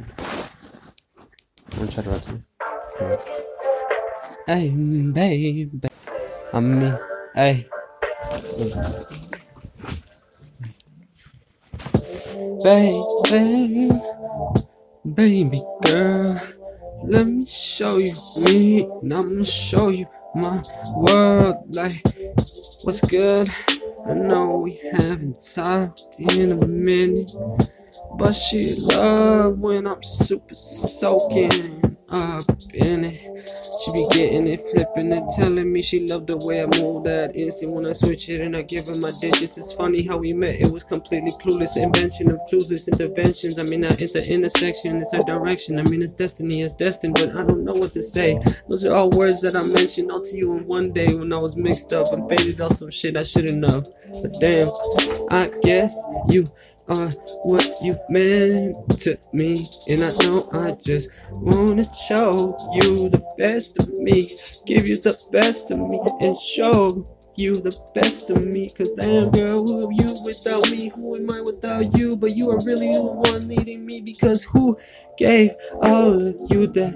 I'm gonna try to write to you. Hey, baby. I mean, hey. Baby, baby girl, let me show you me, and I'm gonna show you my world. Like, what's good? I know we haven't talked in a minute, but she love when I'm super soaking up in it. She be getting it, flipping it, telling me she loved the way I move that instant when I switch it and I give her my digits. It's funny how we met, it was completely clueless. Invention of clueless interventions. I mean, I at the intersection, it's our direction. I mean, it's destiny, it's destined, but I don't know what to say. Those are all words that I mentioned all to you in one day when I was mixed up and baited off some shit I shouldn't have. But damn, I guess you are what you meant to me. And I know I just wanna show you the best of me, give you the best of me, and show you the best of me. Cause damn girl, who are you without me? Who am I without you? Are really the one needing me because who gave all of you that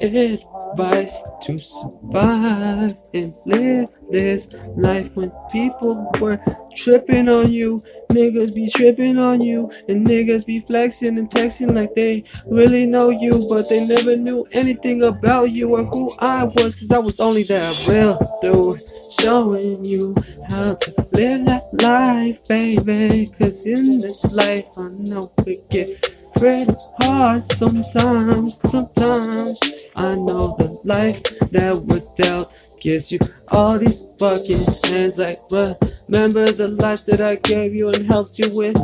advice to survive and live this life when people were tripping on you? Niggas be tripping on you, and niggas be flexing and texting like they really know you, but they never knew anything about you or who I was, cause I was only that real dude showing you how to live that life, baby. Cause in this life, I know we get pretty hard sometimes. Sometimes I know the life that we're dealt gives you all these fucking hands. Like, remember the life that I gave you and helped you with?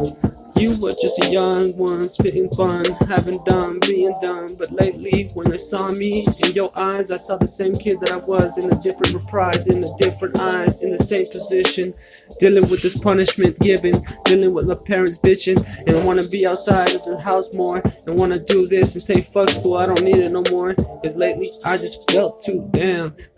You were just a young one, spitting fun, having done, being done. But lately, when I saw me in your eyes, I saw the same kid that I was in a different reprise, in a different eyes, in the same position, dealing with this punishment given, dealing with my parents bitching, and wanna be outside of the house more, and wanna do this and say fuck school, I don't need it no more. Cause lately, I just felt too damn